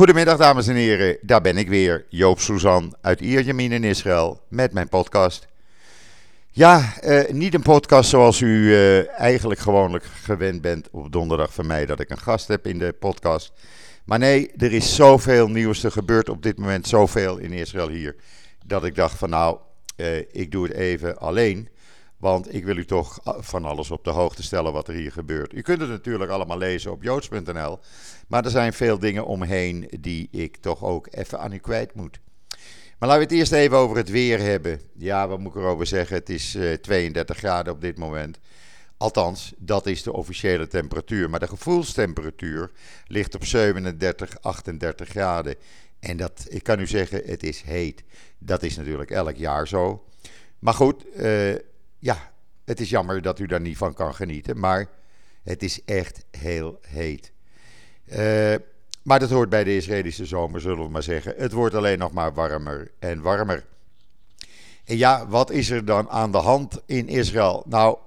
Goedemiddag dames en heren, daar ben ik weer, Joop Suzan uit Ierjemien in Israël met mijn podcast. Ja, eh, niet een podcast zoals u eh, eigenlijk gewoonlijk gewend bent op donderdag van mij dat ik een gast heb in de podcast. Maar nee, er is zoveel nieuws, er gebeurt op dit moment zoveel in Israël hier, dat ik dacht van nou, eh, ik doe het even alleen. Want ik wil u toch van alles op de hoogte stellen wat er hier gebeurt. U kunt het natuurlijk allemaal lezen op joods.nl. Maar er zijn veel dingen omheen die ik toch ook even aan u kwijt moet. Maar laten we het eerst even over het weer hebben. Ja, wat moet ik erover zeggen? Het is 32 eh, graden op dit moment. Althans, dat is de officiële temperatuur. Maar de gevoelstemperatuur ligt op 37, 38 graden. En dat, ik kan u zeggen, het is heet. Dat is natuurlijk elk jaar zo. Maar goed, uh, ja, het is jammer dat u daar niet van kan genieten. Maar het is echt heel heet. Uh, maar dat hoort bij de Israëlische zomer, zullen we maar zeggen. Het wordt alleen nog maar warmer en warmer. En ja, wat is er dan aan de hand in Israël? Nou,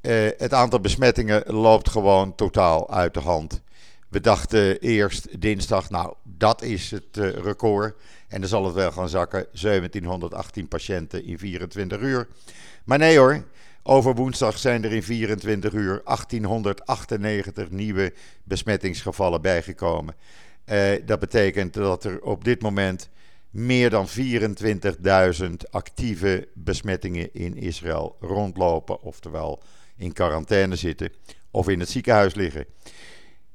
uh, het aantal besmettingen loopt gewoon totaal uit de hand. We dachten eerst dinsdag, nou, dat is het uh, record. En dan zal het wel gaan zakken. 1718 patiënten in 24 uur. Maar nee hoor, over woensdag zijn er in 24 uur 1898 nieuwe besmettingsgevallen bijgekomen. Uh, dat betekent dat er op dit moment meer dan 24.000 actieve besmettingen in Israël rondlopen, oftewel in quarantaine zitten of in het ziekenhuis liggen.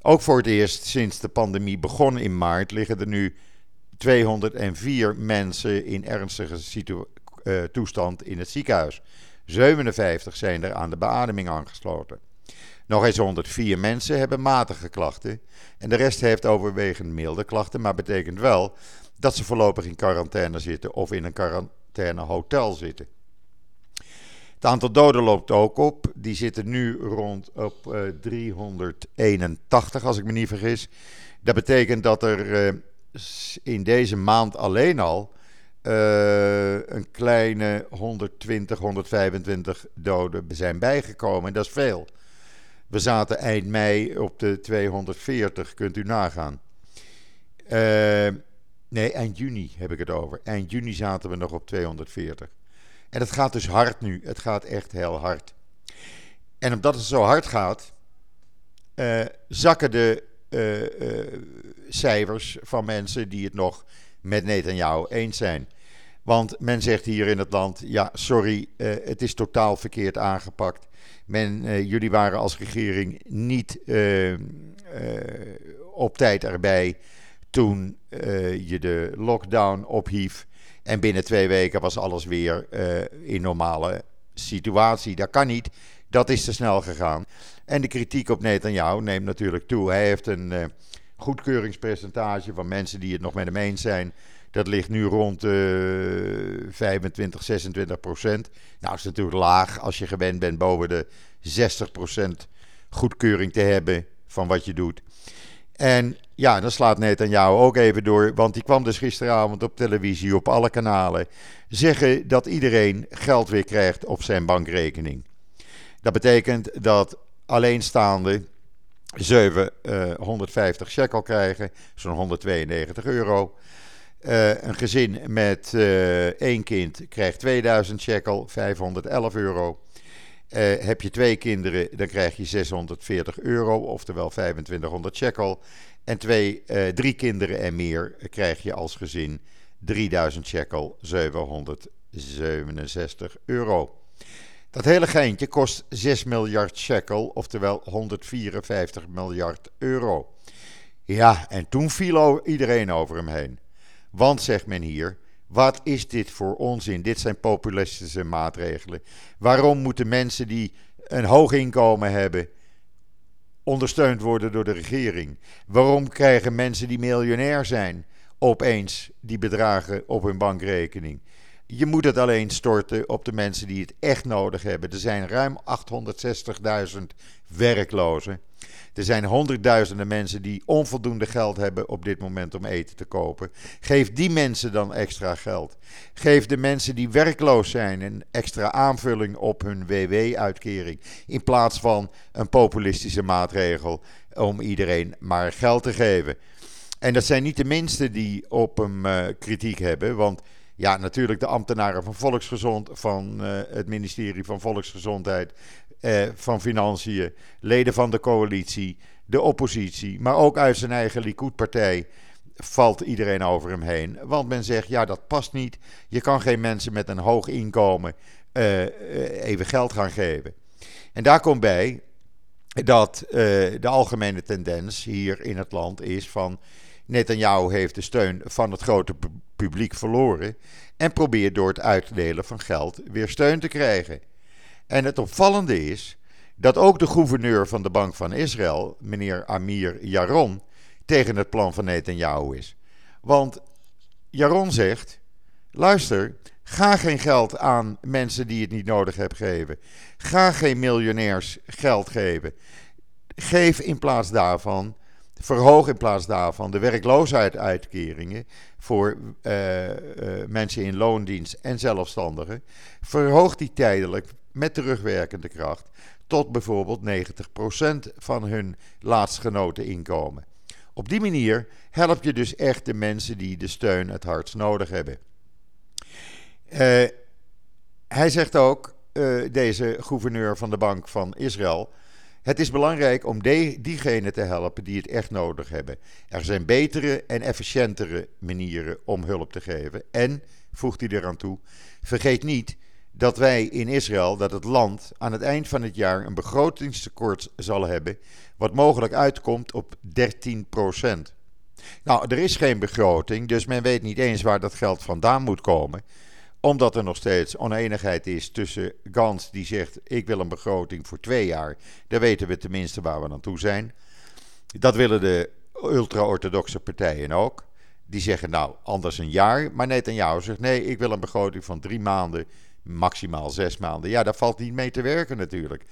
Ook voor het eerst sinds de pandemie begon in maart liggen er nu 204 mensen in ernstige uh, toestand in het ziekenhuis. 57 zijn er aan de beademing aangesloten. Nog eens 104 mensen hebben matige klachten. En de rest heeft overwegend milde klachten, maar betekent wel dat ze voorlopig in quarantaine zitten of in een quarantainehotel zitten. Het aantal doden loopt ook op. Die zitten nu rond op uh, eh, 381, als ik me niet vergis. Dat betekent dat er uh, in deze maand alleen al een kleine 120, 125 doden zijn bijgekomen. Dat is veel. We zaten eind mei op de 240, kunt u nagaan. Uh, nee, eind juni heb ik het over. Eind juni zaten we nog op 240. En het gaat dus hard nu. Het gaat echt heel hard. En omdat het zo hard gaat, uh, zakken de cijfers van mensen die het nog met Netanyahu eens zijn. Want men zegt hier in het land: ja, sorry, uh, het is totaal verkeerd aangepakt. Men, uh, jullie waren als regering niet uh, op tijd erbij toen je de lockdown ophief. En binnen twee weken was alles weer in normale situatie. Dat kan niet. Dat is te snel gegaan. En de kritiek op Netanyahu neemt natuurlijk toe. Hij heeft een goedkeuringspercentage van mensen die het nog met hem eens zijn dat ligt nu rond uh, 25, 26 procent. Nou, is natuurlijk laag als je gewend bent boven de 60 procent goedkeuring te hebben van wat je doet. En ja, dan slaat net aan jou ook even door, want die kwam dus gisteravond op televisie op alle kanalen zeggen dat iedereen geld weer krijgt op zijn bankrekening. Dat betekent dat alleenstaande 750 uh, shekel krijgen, zo'n 192 euro. Uh, een gezin met uh, één kind krijgt 2000 shekel, 511 euro. Heb je twee kinderen, dan krijg je 640 euro, oftewel 2500 shekel. En twee, drie kinderen en meer krijg je als gezin 3000 shekel, 767 euro. Dat hele geintje kost 6 miljard shekel, oftewel 154 miljard euro. Ja, en toen viel iedereen over hem heen. Want, zegt men hier, wat is dit voor onzin? Dit zijn populistische maatregelen. Waarom moeten mensen die een hoog inkomen hebben ondersteund worden door de regering? Waarom krijgen mensen die miljonair zijn opeens die bedragen op hun bankrekening? Je moet het alleen storten op de mensen die het echt nodig hebben. Er zijn ruim 860.000 werklozen. Er zijn honderdduizenden mensen die onvoldoende geld hebben op dit moment om eten te kopen. Geef die mensen dan extra geld. Geef de mensen die werkloos zijn een extra aanvulling op hun WW-uitkering. In plaats van een populistische maatregel om iedereen maar geld te geven. En dat zijn niet de minste die op hem kritiek hebben, want ja, natuurlijk de ambtenaren van Volksgezond, van het ministerie van Volksgezondheid, van Financiën, leden van de coalitie, de oppositie, maar ook uit zijn eigen Likud-partij valt iedereen over hem heen. Want men zegt, ja, dat past niet. Je kan geen mensen met een hoog inkomen uh, even geld gaan geven. En daar komt bij dat uh, de algemene tendens hier in het land is van... Netanyahu heeft de steun van het grote publiek verloren... en probeert door het uitdelen van geld weer steun te krijgen. En het opvallende is dat ook de gouverneur van de Bank van Israël, meneer Amir Yaron, tegen het plan van Netanyahu is. Want Jaron zegt: luister, ga geen geld aan mensen die het niet nodig hebben geven. Ga geen miljonairs geld geven. Geef in plaats daarvan, verhoog in plaats daarvan de werkloosheidsuitkeringen voor uh, uh, mensen in loondienst en zelfstandigen. Verhoog die tijdelijk met terugwerkende kracht tot bijvoorbeeld 90% van hun laatstgenoten inkomen. Op die manier help je dus echt de mensen die de steun het hardst nodig hebben. Uh, hij zegt ook, deze gouverneur van de Bank van Israël. Het is belangrijk om diegenen te helpen die het echt nodig hebben. Er zijn betere en efficiëntere manieren om hulp te geven. En, voegt hij eraan toe, vergeet niet dat wij in Israël, dat het land aan het eind van het jaar een begrotingstekort zal hebben, wat mogelijk uitkomt op 13% Nou, er is geen begroting, dus men weet niet eens waar dat geld vandaan moet komen omdat er nog steeds oneenigheid is tussen Gans, die zegt: Ik wil een begroting voor twee jaar. Dan weten we tenminste waar we naartoe zijn. Dat willen de ultra-orthodoxe partijen ook. Die zeggen: Nou, anders een jaar. Maar jou zegt: Nee, ik wil een begroting van drie maanden maximaal zes maanden. Ja, daar valt niet mee te werken natuurlijk.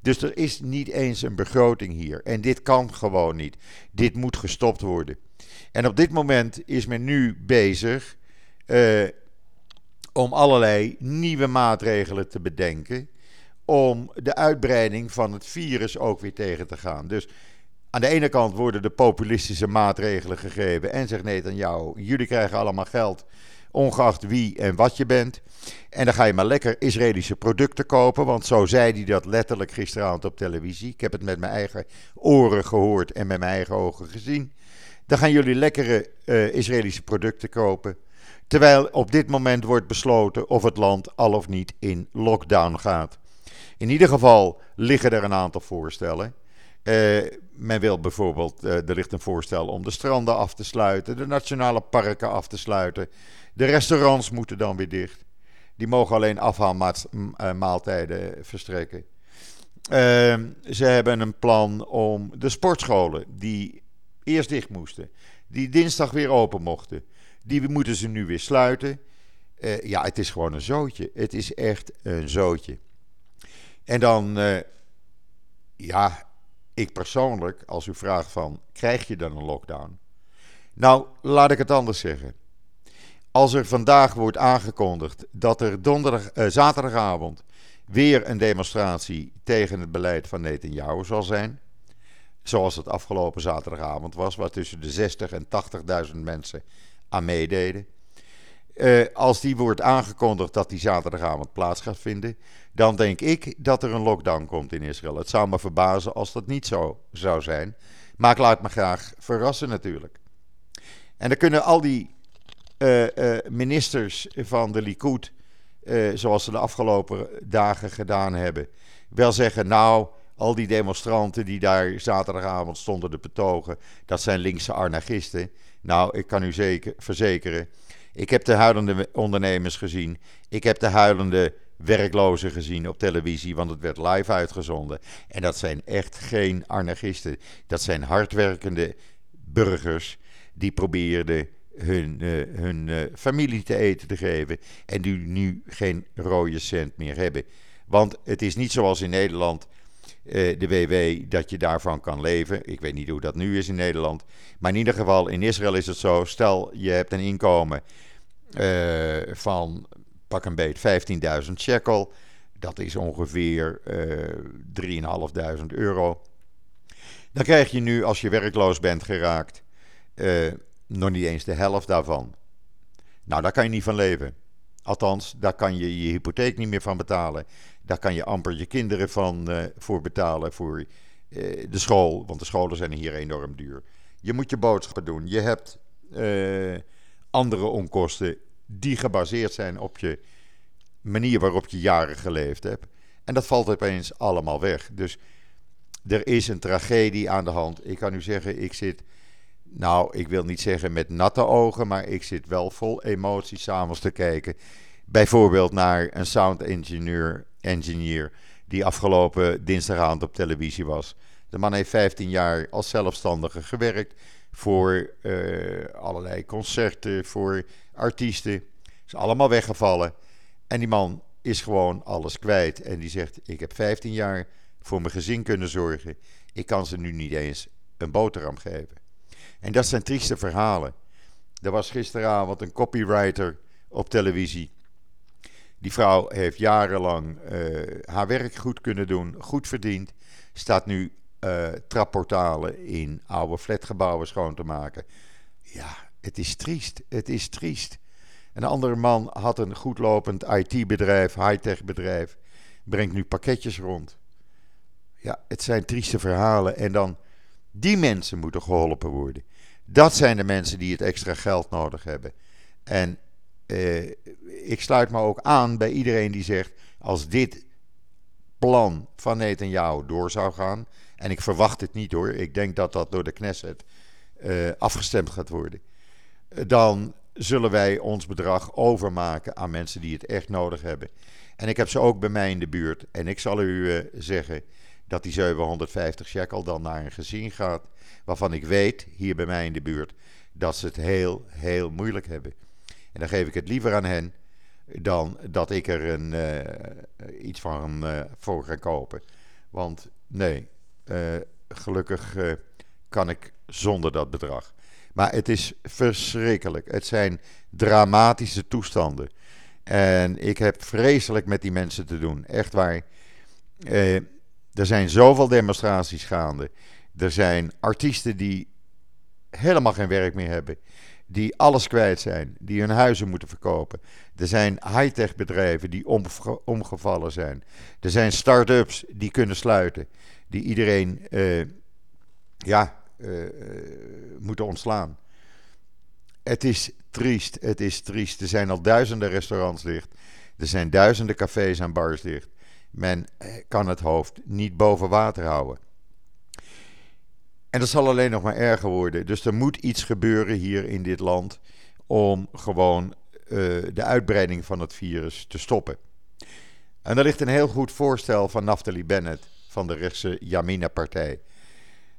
Dus er is niet eens een begroting hier. En dit kan gewoon niet. Dit moet gestopt worden. En op dit moment is men nu bezig uh, om allerlei nieuwe maatregelen te bedenken. Om de uitbreiding van het virus ook weer tegen te gaan. Dus aan de ene kant worden de populistische maatregelen gegeven. En zegt nee dan jou, jullie krijgen allemaal geld ongeacht wie en wat je bent. En dan ga je maar lekker Israëlische producten kopen, want zo zei hij dat letterlijk gisteravond op televisie. Ik heb het met mijn eigen oren gehoord en met mijn eigen ogen gezien. Dan gaan jullie lekkere uh, Israëlische producten kopen. Terwijl op dit moment wordt besloten of het land al of niet in lockdown gaat. In ieder geval liggen er een aantal voorstellen. Uh, men wil bijvoorbeeld, uh, er ligt een voorstel om de stranden af te sluiten, de nationale parken af te sluiten. De restaurants moeten dan weer dicht. Die mogen alleen afhaalmaaltijden eh, verstrekken. Uh, ze hebben een plan om de sportscholen, die eerst dicht moesten, die dinsdag weer open mochten, die moeten ze nu weer sluiten. Uh, ja, het is gewoon een zootje. Het is echt een zootje. En dan, uh, ja, ik persoonlijk, als u vraagt van, krijg je dan een lockdown? Nou, laat ik het anders zeggen. Als er vandaag wordt aangekondigd dat er donderdag, eh, zaterdagavond weer een demonstratie tegen het beleid van Netanyahu zal zijn, zoals het afgelopen zaterdagavond was, waar tussen de 60 en 80.000 mensen aan meededen. Uh, als die wordt aangekondigd dat die zaterdagavond plaats gaat vinden, dan denk ik dat er een lockdown komt in Israël. Het zou me verbazen als dat niet zo zou zijn. Maar ik laat me graag verrassen natuurlijk. En dan kunnen al die uh, uh, ministers van de Likud, zoals ze de afgelopen dagen gedaan hebben, wel zeggen: Nou, al die demonstranten die daar zaterdagavond stonden te betogen, dat zijn linkse anarchisten. Nou, ik kan u zeker verzekeren ik heb de huilende ondernemers gezien. Ik heb de huilende werklozen gezien op televisie, want het werd live uitgezonden. En dat zijn echt geen anarchisten. Dat zijn hardwerkende burgers die probeerden hun, uh, hun uh, familie te eten te geven en die nu geen rode cent meer hebben. Want het is niet zoals in Nederland, de WW, dat je daarvan kan leven. Ik weet niet hoe dat nu is in Nederland. Maar in ieder geval, in Israël is het zo, stel je hebt een inkomen uh, van pak een beet 15.000 shekel. Dat is ongeveer uh, 3.500 euro. Dan krijg je nu, als je werkloos bent geraakt, nog niet eens de helft daarvan. Nou, daar kan je niet van leven. Althans, daar kan je je hypotheek niet meer van betalen. Daar kan je amper je kinderen van uh, voor betalen voor uh, de school. Want de scholen zijn hier enorm duur. Je moet je boodschappen doen. Je hebt andere onkosten die gebaseerd zijn op je manier waarop je jaren geleefd hebt. En dat valt opeens allemaal weg. Dus er is een tragedie aan de hand. Ik kan u zeggen, ik zit, nou, ik wil niet zeggen met natte ogen, maar ik zit wel vol emotie s'avonds te kijken. Bijvoorbeeld naar een sound engineer, engineer die afgelopen dinsdagavond op televisie was. De man heeft 15 jaar als zelfstandige gewerkt voor uh, allerlei concerten, voor artiesten. Is allemaal weggevallen. En die man is gewoon alles kwijt. En die zegt: Ik heb 15 jaar voor mijn gezin kunnen zorgen. Ik kan ze nu niet eens een boterham geven. En dat zijn trieste verhalen. Er was gisteravond een copywriter op televisie. Die vrouw heeft jarenlang uh, haar werk goed kunnen doen, goed verdiend. Staat nu uh, trapportalen in oude flatgebouwen schoon te maken. Ja, het is triest. Het is triest. Een andere man had een goedlopend IT-bedrijf, high-tech bedrijf, brengt nu pakketjes rond. Ja, het zijn trieste verhalen. En dan, die mensen moeten geholpen worden. Dat zijn de mensen die het extra geld nodig hebben. En eh, ik sluit me ook aan bij iedereen die zegt: als dit plan van Netanyahu door zou gaan, en ik verwacht het niet hoor, ik denk dat dat door de Knesset uh, afgestemd gaat worden, dan zullen wij ons bedrag overmaken aan mensen die het echt nodig hebben. En ik heb ze ook bij mij in de buurt. En ik zal u zeggen dat die 750 shekel dan naar een gezin gaat. Waarvan ik weet, hier bij mij in de buurt, dat ze het heel, heel moeilijk hebben. En dan geef ik het liever aan hen dan dat ik er een, uh, iets van uh, voor ga kopen. Want nee, gelukkig kan ik zonder dat bedrag. Maar het is verschrikkelijk. Het zijn dramatische toestanden. En ik heb vreselijk met die mensen te doen. Echt waar. Eh, er zijn zoveel demonstraties gaande. Er zijn artiesten die helemaal geen werk meer hebben. Die alles kwijt zijn. Die hun huizen moeten verkopen. Er zijn high-tech bedrijven die omgevallen zijn. Er zijn start-ups die kunnen sluiten. Die iedereen uh, ja, uh, moeten ontslaan. Het is triest, het is triest. Er zijn al duizenden restaurants dicht. Er zijn duizenden cafés en bars dicht. Men eh, kan het hoofd niet boven water houden. En dat zal alleen nog maar erger worden. Dus er moet iets gebeuren hier in dit land om gewoon uh, de uitbreiding van het virus te stoppen. En er ligt een heel goed voorstel van Naftali Bennett van de rechtse Yamina-partij.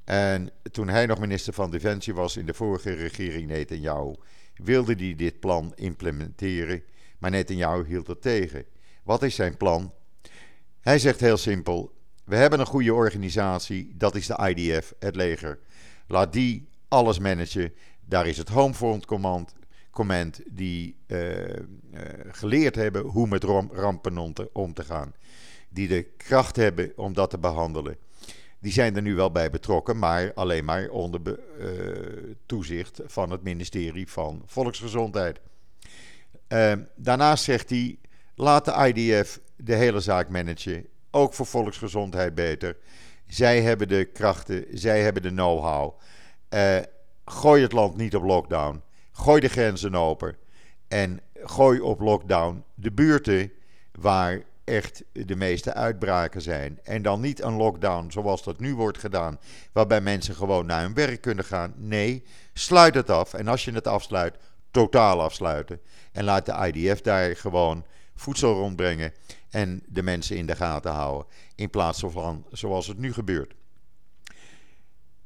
En toen hij nog minister van Defensie was in de vorige regering Netanyahu, wilde hij dit plan implementeren, maar Netanyahu hield het tegen. Wat is zijn plan? Hij zegt heel simpel: we hebben een goede organisatie, dat is de IDF, het leger. Laat die alles managen. Daar is het Homefront Command, Command die uh, uh, geleerd hebben hoe met rampen om te, gaan. Die de kracht hebben om dat te behandelen. Die zijn er nu wel bij betrokken, maar alleen maar onder uh, toezicht van het ministerie van Volksgezondheid. Uh, daarnaast zegt hij: laat de IDF de hele zaak managen, ook voor volksgezondheid beter. Zij hebben de krachten, zij hebben de know-how. Uh, gooi het land niet op lockdown. Gooi de grenzen open. En gooi op lockdown de buurten waar echt de meeste uitbraken zijn. En dan niet een lockdown zoals dat nu wordt gedaan, waarbij mensen gewoon naar hun werk kunnen gaan. Nee, sluit het af. En als je het afsluit, totaal afsluiten. En laat de IDF daar gewoon voedsel rondbrengen en de mensen in de gaten houden. In plaats van zoals het nu gebeurt.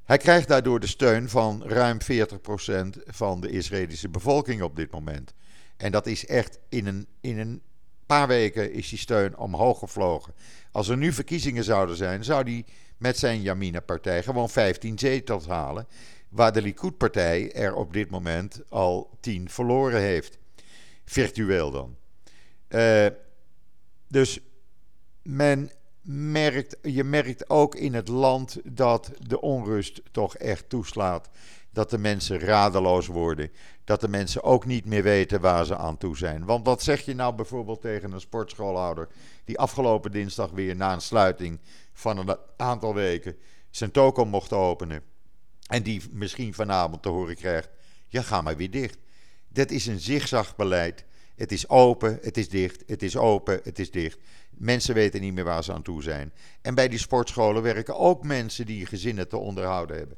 Hij krijgt daardoor de steun van ruim 40% van de Israëlische bevolking op dit moment. En dat is echt in een, in een paar weken is die steun omhoog gevlogen. Als er nu verkiezingen zouden zijn, zou hij met zijn Yamina-partij gewoon 15 zetels halen. Waar de Likud-partij er op dit moment al 10 verloren heeft. Virtueel dan. Uh, dus men merkt, je merkt ook in het land dat de onrust toch echt toeslaat. dat de mensen radeloos worden. Dat de mensen ook niet meer weten waar ze aan toe zijn. Want wat zeg je nou bijvoorbeeld tegen een sportschoolhouder die afgelopen dinsdag weer na een sluiting van een aantal weken zijn toko mocht openen. En die misschien vanavond te horen krijgt: ja, ga maar weer dicht. Dat is een zigzagbeleid. Het is open, het is dicht, het is open, het is dicht. Mensen weten niet meer waar ze aan toe zijn. En bij die sportscholen werken ook mensen die gezinnen te onderhouden hebben.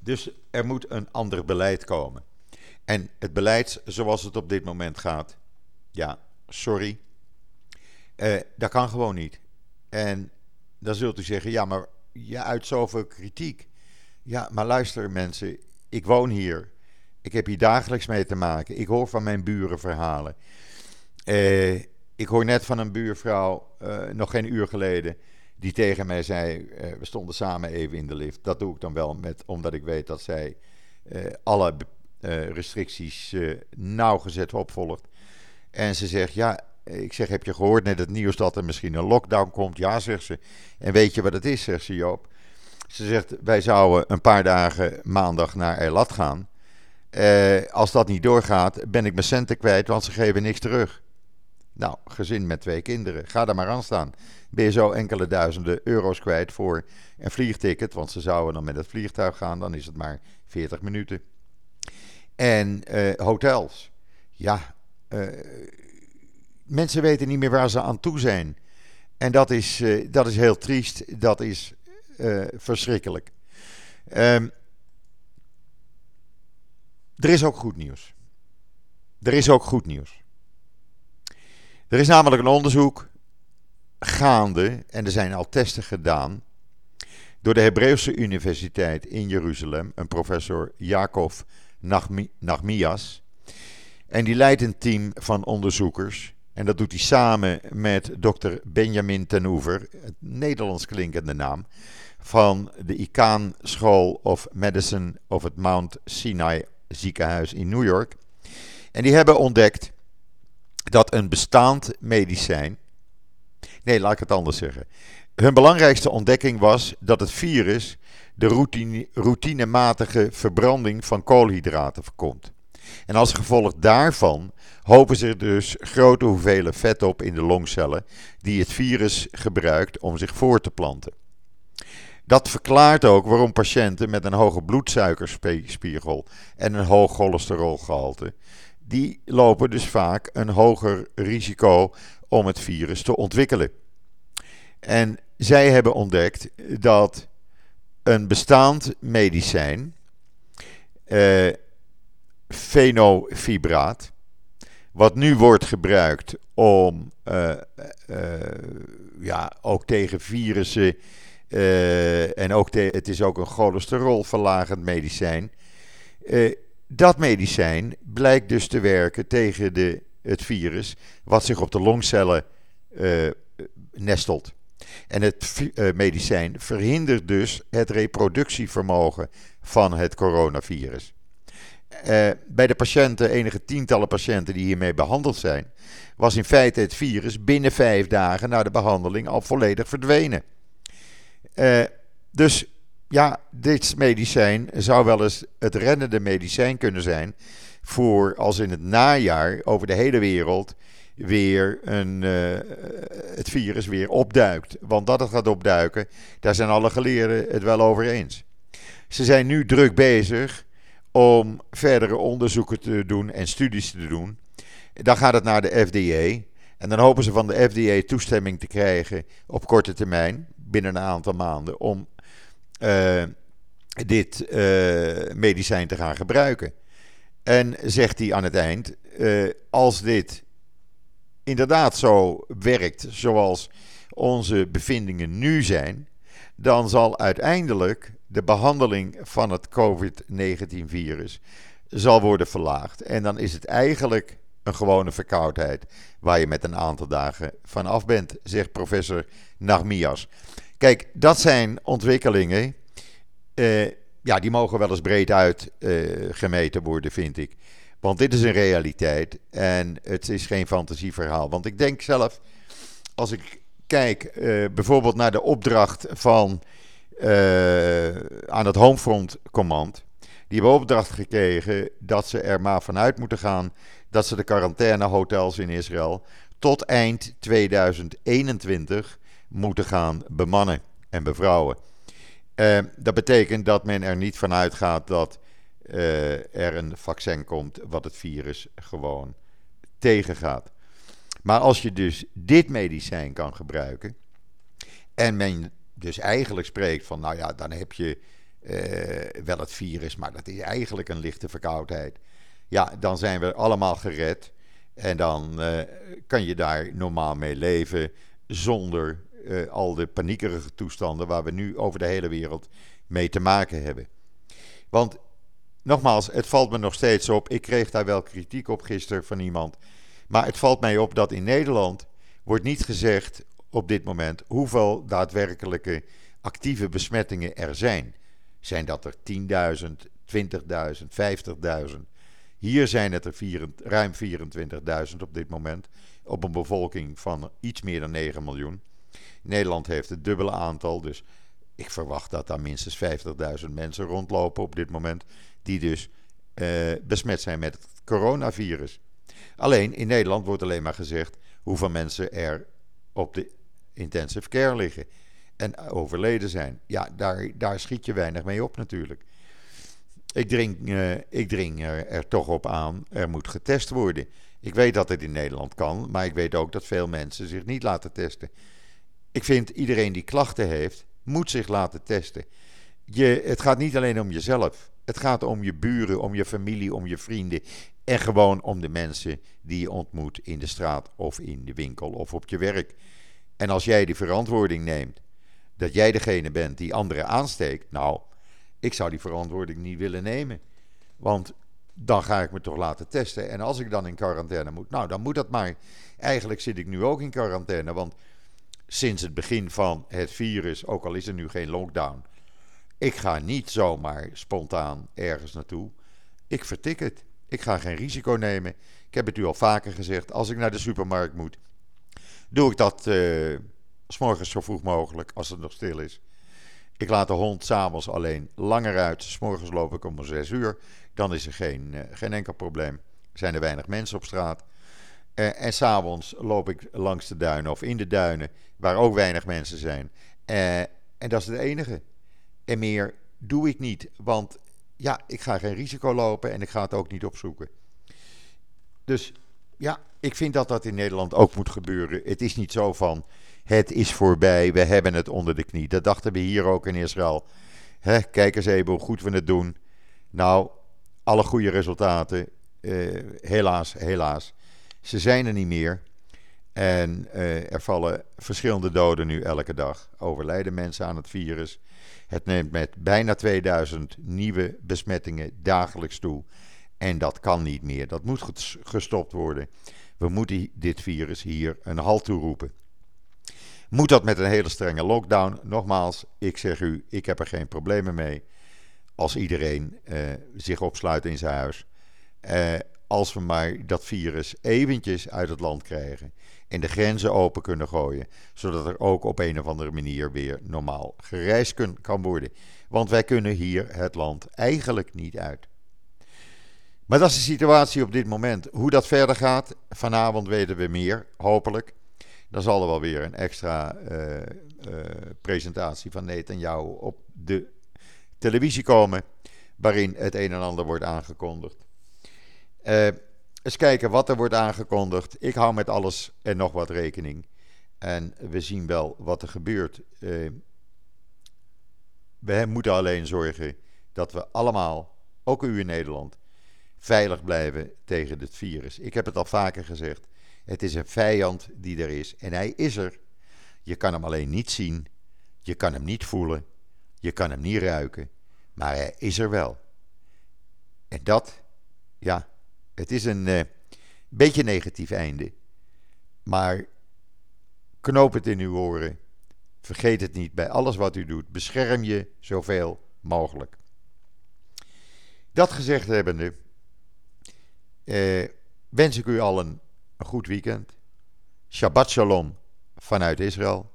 Dus er moet een ander beleid komen. En het beleid zoals het op dit moment gaat, ja, sorry, uh, dat kan gewoon niet. En dan zult u zeggen, ja, maar je uit zoveel kritiek. Ja, maar luister mensen, ik woon hier. Ik heb hier dagelijks mee te maken. Ik hoor van mijn buren verhalen. Uh, ik hoor net van een buurvrouw, uh, nog geen uur geleden, die tegen mij zei: uh, We stonden samen even in de lift. Dat doe ik dan wel met, omdat ik weet dat zij alle restricties nauwgezet opvolgt. En ze zegt: Ja, ik zeg, heb je gehoord net het nieuws dat er misschien een lockdown komt? Ja, zegt ze. En weet je wat het is, zegt ze Joop. Ze zegt, wij zouden een paar dagen maandag naar Eilat gaan. Eh, als dat niet doorgaat, ben ik mijn centen kwijt, want ze geven niks terug. Nou, gezin met twee kinderen, ga daar maar aan staan. Ben je zo enkele duizenden euro's kwijt voor een vliegticket, want ze zouden dan met het vliegtuig gaan, dan is het maar 40 minuten. En uh, hotels. Ja, uh, mensen weten niet meer waar ze aan toe zijn. En dat is, dat is heel triest, dat is verschrikkelijk. Um, er is ook goed nieuws. Er is ook goed nieuws. Er is namelijk een onderzoek gaande, en er zijn al testen gedaan, door de Hebreeuwse Universiteit in Jeruzalem, een professor Jacob Nachmias. En die leidt een team van onderzoekers en dat doet hij samen met dokter Benjamin Tenoever, een Nederlands klinkende naam, van de Icahn School of Medicine of het Mount Sinai ziekenhuis in New York. En die hebben ontdekt dat een bestaand medicijn. Nee, laat ik het anders zeggen. Hun belangrijkste ontdekking was dat het virus de routine, routinematige verbranding van koolhydraten voorkomt. En als gevolg daarvan hopen ze dus grote hoeveelheden vet op in de longcellen die het virus gebruikt om zich voor te planten. Dat verklaart ook waarom patiënten met een hoge bloedsuikerspiegel en een hoog cholesterolgehalte, die lopen dus vaak een hoger risico om het virus te ontwikkelen. En zij hebben ontdekt dat een bestaand medicijn, eh, fenofibraat, wat nu wordt gebruikt om uh, uh, ja, ook tegen virussen uh, en ook het is ook een cholesterolverlagend medicijn. dat medicijn blijkt dus te werken tegen de, het virus wat zich op de longcellen nestelt. En het medicijn verhindert dus het reproductievermogen van het coronavirus. Bij de patiënten, enige tientallen patiënten die hiermee behandeld zijn, was in feite het virus binnen vijf dagen na de behandeling al volledig verdwenen. Uh, dus ja, dit medicijn zou wel eens het rennende medicijn kunnen zijn voor als in het najaar over de hele wereld weer een, uh, het virus weer opduikt. Want dat het gaat opduiken, daar zijn alle geleerden het wel over eens. Ze zijn nu druk bezig om verdere onderzoeken te doen en studies te doen. Dan gaat het naar de FDA. En dan hopen ze van de FDA toestemming te krijgen op korte termijn, binnen een aantal maanden, om uh, dit uh, medicijn te gaan gebruiken. En zegt hij aan het eind: uh, als dit inderdaad zo werkt zoals onze bevindingen nu zijn, dan zal uiteindelijk de behandeling van het COVID-19-virus zal worden verlaagd. En dan is het eigenlijk een gewone verkoudheid waar je met een aantal dagen van af bent, zegt professor Nagmias. Kijk, dat zijn ontwikkelingen. Uh, ja, die mogen wel eens breed uit uh, gemeten worden, vind ik. Want dit is een realiteit en het is geen fantasieverhaal. Want ik denk zelf, als ik kijk uh, bijvoorbeeld naar de opdracht van aan het Homefront Command. Die hebben opdracht gekregen dat ze er maar vanuit moeten gaan dat ze de quarantainehotels in Israël tot eind 2021 moeten gaan bemannen en bevrouwen. Uh, dat betekent dat men er niet vanuit gaat dat uh, er een vaccin komt wat het virus gewoon tegengaat. Maar als je dus dit medicijn kan gebruiken en men dus eigenlijk spreekt van, nou ja, dan heb je uh, wel het virus, maar dat is eigenlijk een lichte verkoudheid. Ja, dan zijn we allemaal gered. En dan uh, kan je daar normaal mee leven zonder uh, al de paniekerige toestanden waar we nu over de hele wereld mee te maken hebben. Want nogmaals, het valt me nog steeds op. Ik kreeg daar wel kritiek op gisteren van iemand. Maar het valt mij op dat in Nederland wordt niet gezegd op dit moment hoeveel daadwerkelijke actieve besmettingen er zijn. Zijn dat er 10.000, 20.000, 50.000? Hier zijn het er ruim 24.000 op dit moment. Op een bevolking van iets meer dan 9 miljoen. Nederland heeft het dubbele aantal. Dus ik verwacht dat daar minstens 50.000 mensen rondlopen op dit moment. Die dus uh, besmet zijn met het coronavirus. Alleen in Nederland wordt alleen maar gezegd hoeveel mensen er op de intensive care liggen en overleden zijn. Ja, daar, daar schiet je weinig mee op natuurlijk. Ik dring, uh, ik dring er, er, toch op aan, er moet getest worden. Ik weet dat het in Nederland kan, maar ik weet ook dat veel mensen zich niet laten testen. Ik vind iedereen die klachten heeft, moet zich laten testen. Je, het gaat niet alleen om jezelf. Het gaat om je buren, om je familie, om je vrienden. En gewoon om de mensen die je ontmoet in de straat of in de winkel of op je werk. En als jij die verantwoording neemt dat jij degene bent die anderen aansteekt, nou, ik zou die verantwoording niet willen nemen. Want dan ga ik me toch laten testen. En als ik dan in quarantaine moet, nou, dan moet dat maar. Eigenlijk zit ik nu ook in quarantaine, want sinds het begin van het virus, ook al is er nu geen lockdown, ik ga niet zomaar spontaan ergens naartoe. Ik vertik het. Ik ga geen risico nemen. Ik heb het u al vaker gezegd. Als ik naar de supermarkt moet, doe ik dat uh, s morgens zo vroeg mogelijk, als het nog stil is. Ik laat de hond s'avonds alleen langer uit. S morgens loop ik om 6 uur. Dan is er geen, uh, geen enkel probleem. Zijn er weinig mensen op straat. Uh, en s'avonds loop ik langs de duinen of in de duinen, waar ook weinig mensen zijn. Uh, en dat is het enige. En meer doe ik niet, want ja, ik ga geen risico lopen en ik ga het ook niet opzoeken. Dus ja, ik vind dat dat in Nederland ook moet gebeuren. Het is niet zo van, het is voorbij, we hebben het onder de knie. Dat dachten we hier ook in Israël. Hè, kijk eens even hoe goed we het doen. Nou, alle goede resultaten, uh, helaas, helaas, ze zijn er niet meer. En uh, er vallen verschillende doden nu elke dag. Overlijden mensen aan het virus. Het neemt met bijna 2000 nieuwe besmettingen dagelijks toe. En dat kan niet meer. Dat moet gestopt worden. We moeten dit virus hier een halt toeroepen. Moet dat met een hele strenge lockdown? Nogmaals, ik zeg u, ik heb er geen problemen mee. Als iedereen uh, zich opsluit in zijn huis. Uh, als we maar dat virus eventjes uit het land krijgen en de grenzen open kunnen gooien, zodat er ook op een of andere manier weer normaal gereisd kan worden. Want wij kunnen hier het land eigenlijk niet uit. Maar dat is de situatie op dit moment. Hoe dat verder gaat, vanavond weten we meer, hopelijk. Dan zal er wel weer een extra uh, uh, presentatie van Netanyahu op de televisie komen, waarin het een en ander wordt aangekondigd. Uh, eens kijken wat er wordt aangekondigd. Ik hou met alles en nog wat rekening. En we zien wel wat er gebeurt. We moeten alleen zorgen dat we allemaal, ook u in Nederland, veilig blijven tegen dit virus. Ik heb het al vaker gezegd. Het is een vijand die er is. En hij is er. Je kan hem alleen niet zien. Je kan hem niet voelen. Je kan hem niet ruiken. Maar hij is er wel. En dat, ja, het is een uh, beetje negatief einde. Maar knoop het in uw oren. Vergeet het niet bij alles wat u doet. Bescherm je zoveel mogelijk. Dat gezegd hebbende, uh, wens ik u al een, een goed weekend. Shabbat shalom vanuit Israël.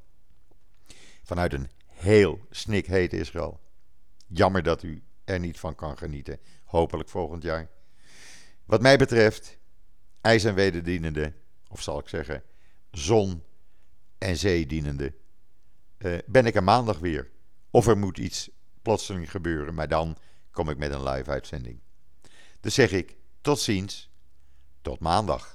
Vanuit een heel snikheet Israël. Jammer dat u er niet van kan genieten. Hopelijk volgend jaar. Wat mij betreft, ijs en wederdienende, of zal ik zeggen, zon en zeedienende, uh, ben ik er maandag weer. Of er moet iets plotseling gebeuren, maar dan kom ik met een live uitzending. Dus zeg ik tot ziens, tot maandag.